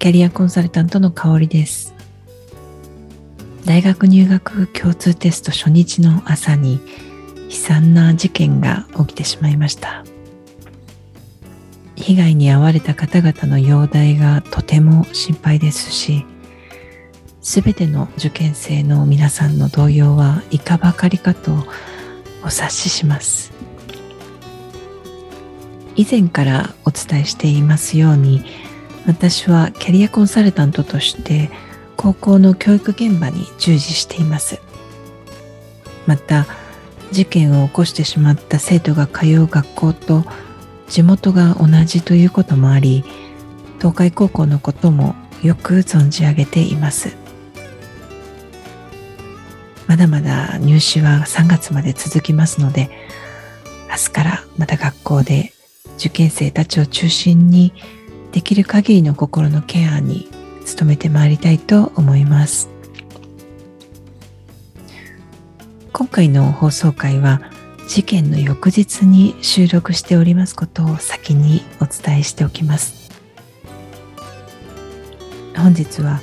キャリアコンサルタントの香りです。大学入学共通テスト初日の朝に悲惨な事件が起きてしまいました。被害に遭われた方々の容体がとても心配ですしすべての受験生の皆さんの動揺はいかばかりかとお察しします。以前からお伝えしていますように私はキャリアコンサルタントとして高校の教育現場に従事しています。また事件を起こしてしまった生徒が通う学校と地元が同じということもあり東海高校のこともよく存じ上げています。まだまだ入試は3月まで続きますので明日からまた学校で受験生たちを中心にできる限りの心のケアに努めてまいりたいと思います。今回の放送回は事件の翌日に収録しておりますことを先にお伝えしておきます。本日は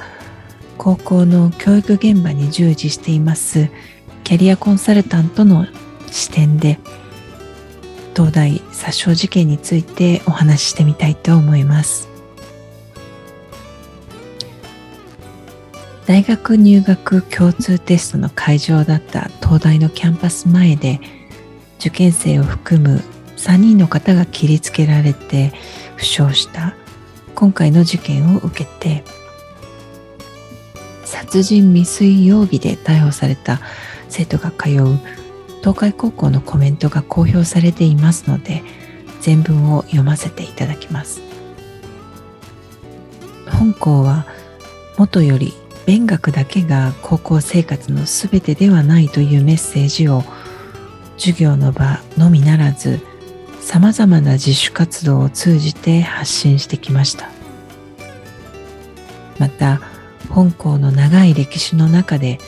高校の教育現場に従事していますキャリアコンサルタントの視点で東大殺傷事件についてお話ししてみたいと思います。大学入学共通テストの会場だった東大のキャンパス前で受験生を含む3人の方が切りつけられて負傷した。今回の事件を受けて殺人未遂容疑で逮捕された生徒が通う東海高校のコメントが公表されていますので全文を読ませていただきます。本校は元より勉学だけが高校生活のすべてではないというメッセージを授業の場のみならずさまざまな自主活動を通じて発信してきました。また本校の長い歴史の中で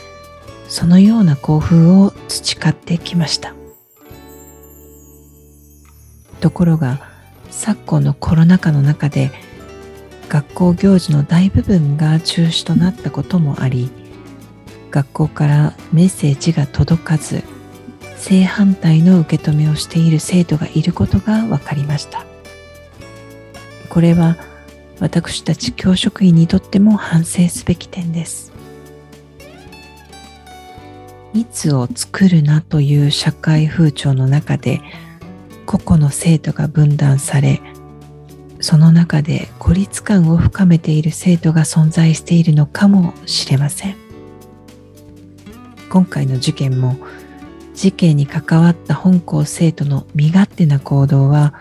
そのような校風を培ってきました。ところが昨今のコロナ禍の中で学校行事の大部分が中止となったこともあり学校からメッセージが届かず正反対の受け止めをしている生徒がいることが分かりました。これは私たち教職員にとっても反省すべき点です。密を作るなという社会風潮の中で個々の生徒が分断されその中で孤立感を深めている生徒が存在しているのかもしれません。今回の事件も事件に関わった本校生徒の身勝手な行動は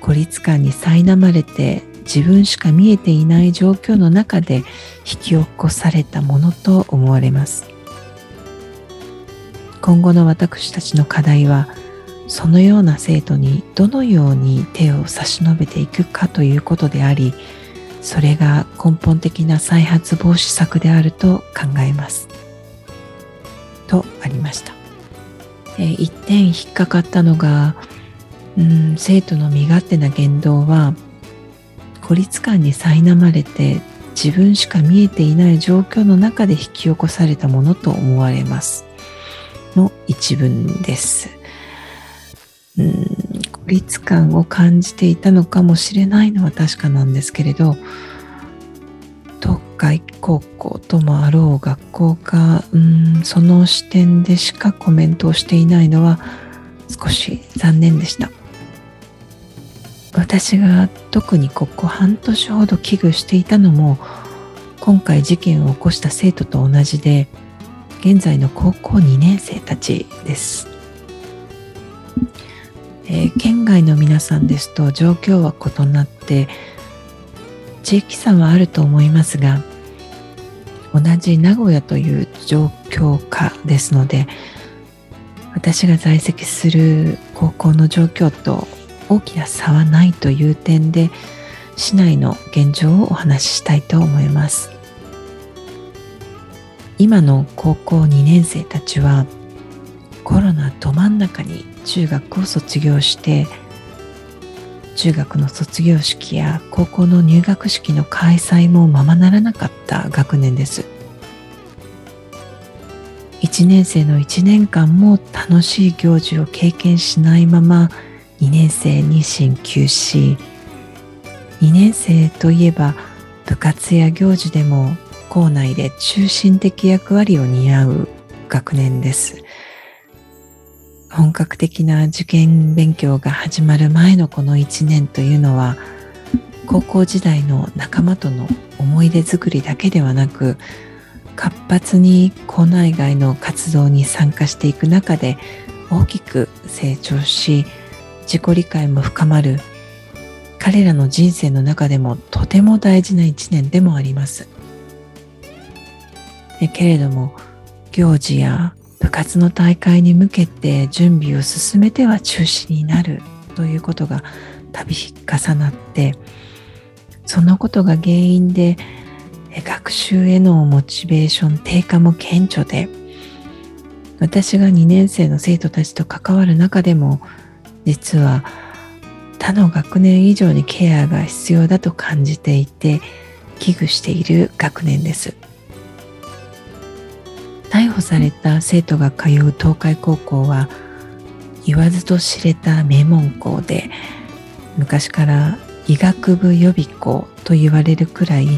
孤立感に苛まれて自分しか見えていない状況の中で引き起こされたものと思われます。今後の私たちの課題はそのような生徒にどのように手を差し伸べていくかということでありそれが根本的な再発防止策であると考えます。とありました。え、一点引っかかったのが、うん、生徒の身勝手な言動は孤立感に苛まれて自分しか見えていない状況の中で引き起こされたものと思われます。の一文です。うん孤立感を感じていたのかもしれないのは確かなんですけれど東海高校ともあろう学校がうんその視点でしかコメントをしていないのは少し残念でした私が特にここ半年ほど危惧していたのも今回事件を起こした生徒と同じで現在の高校2年生たちです、えー、県外の皆さんですと状況は異なって地域差はあると思いますが同じ名古屋という状況下ですので私が在籍する高校の状況と大きな差はないという点で市内の現状をお話ししたいと思います。今の高校2年生たちはコロナど真ん中に中学を卒業して中学の卒業式や高校の入学式の開催もままならなかった学年です。1年生の1年間も楽しい行事を経験しないまま2年生に進級し2年生といえば部活や行事でも校内で中心的役割を担う学年です。本格的な受験勉強が始まる前のこの1年というのは高校時代の仲間との思い出作りだけではなく活発に校内外の活動に参加していく中で大きく成長し自己理解も深まる。彼らの人生の中でもとても大事な一年でもあります。けれども行事や部活の大会に向けて準備を進めては中止になるということが度重なってそのことが原因で学習へのモチベーション低下も顕著で私が2年生の生徒たちと関わる中でも実は他の学年以上にケアが必要だと感じていて危惧している学年です。逮捕された生徒が通う東海高校は言わずと知れた名門校で昔から医学部予備校と言われるくらい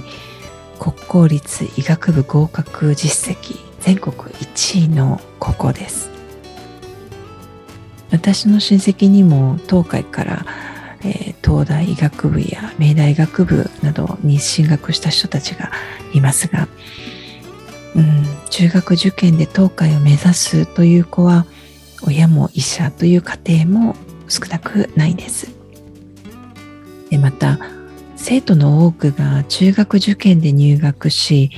国公立医学部合格実績全国1位の高校です。私の親戚にも東海から、えー、東大医学部や明大医学部などに進学した人たちがいますが、中学受験で東海を目指すという子は親も医者という家庭も少なくないです。でまた生徒の多くが中学受験で入学し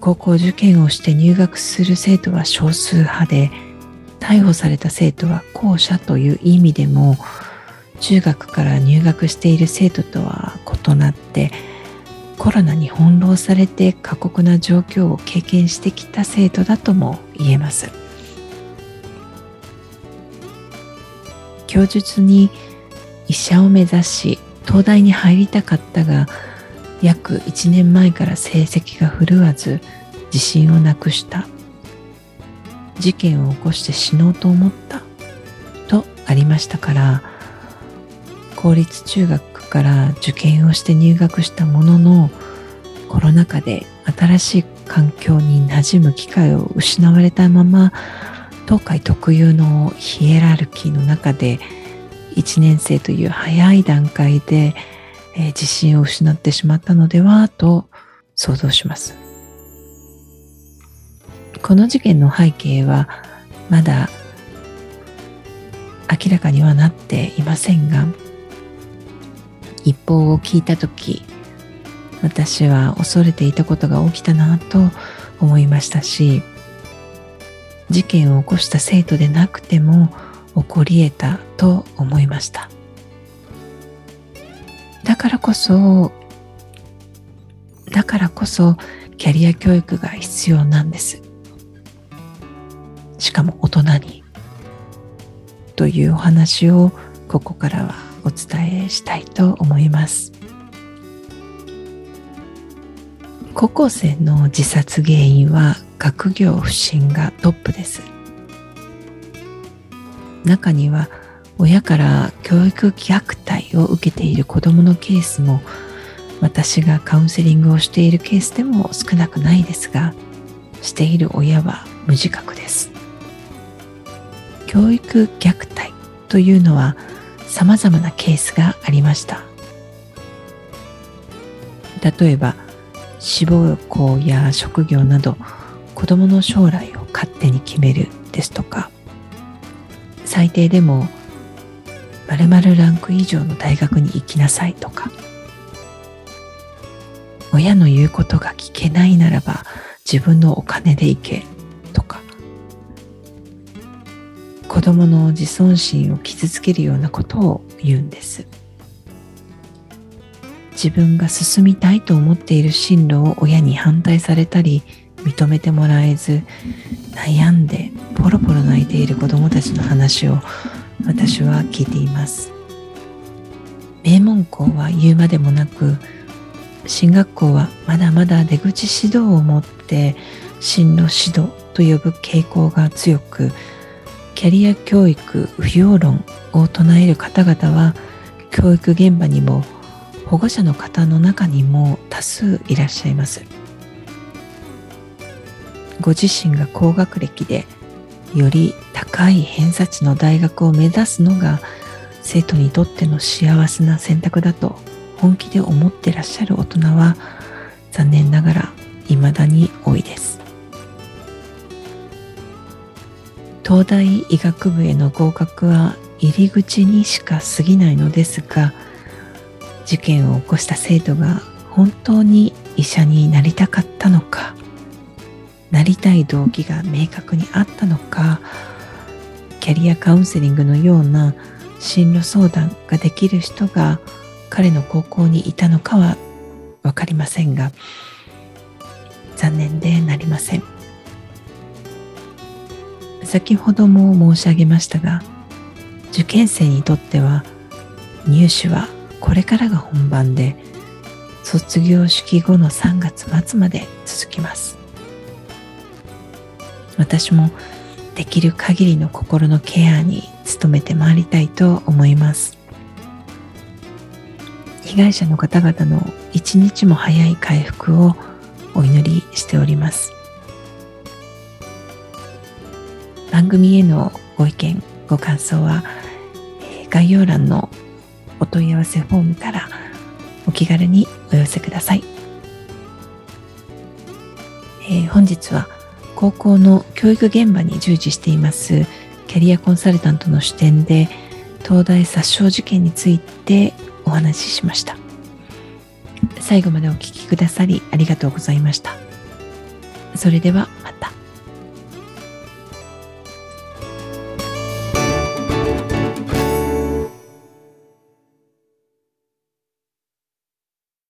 高校受験をして入学する生徒は少数派で逮捕された生徒は後者という意味でも中学から入学している生徒とは異なってコロナに翻弄されて過酷な状況を経験してきた生徒だとも言えます。供述に医者を目指し東大に入りたかったが約1年前から成績が振るわず自信をなくした。事件を起こして死のうと思ったとありましたから公立中学から受験をして入学したもののコロナ禍で新しい環境に馴染む機会を失われたまま東海特有のヒエラルキーの中で1年生という早い段階で、えー、自信を失ってしまったのではと想像します。この事件の背景はまだ明らかにはなっていませんが一報を聞いた時私は恐れていたことが起きたなと思いましたし事件を起こした生徒でなくても起こり得たと思いました。だからこそだからこそキャリア教育が必要なんです。しかも大人に。というお話をここからはお伝えしたいと思います。高校生の自殺原因は学業不振がトップです。中には親から教育虐待を受けている子どものケースも私がカウンセリングをしているケースでも少なくないですがしている親は無自覚です。教育虐待というのはさまざまなケースがありました。例えば志望校や職業など子どもの将来を勝手に決めるですとか最低でも〇〇ランク以上の大学に行きなさいとか親の言うことが聞けないならば自分のお金で行けとか供の自尊心を傷つけるようなことを言うんです。自分が進みたいと思っている進路を親に反対されたり認めてもらえず悩んでポロポロ泣いている子どもたちの話を私は聞いています。名門校は言うまでもなく進学校はまだまだ出口指導を持って進路指導と呼ぶ傾向が強くキャリア教育不要論を唱える方々は教育現場にも保護者の方の中にも多数いらっしゃいます。ご自身が高学歴でより高い偏差値の大学を目指すのが生徒にとっての幸せな選択だと本気で思ってらっしゃる大人は残念ながら未だに多いです。東大医学部への合格は入り口にしか過ぎないのですが事件を起こした生徒が本当に医者になりたかったのかなりたい動機が明確にあったのかキャリアカウンセリングのような進路相談ができる人が彼の高校にいたのかは分かりませんが残念でなりません。先ほども申し上げましたが受験生にとっては入試はこれからが本番で卒業式後の3月末まで続きます。私もできる限りの心のケアに努めてまいりたいと思います。被害者の方々の一日も早い回復をお祈りしております。番組へのご意見ご感想は概要欄のお問い合わせフォームからお気軽にお寄せください、えー、本日は高校の教育現場に従事していますキャリアコンサルタントの視点で東大殺傷事件についてお話ししました。最後までお聴きくださりありがとうございました。それではまた。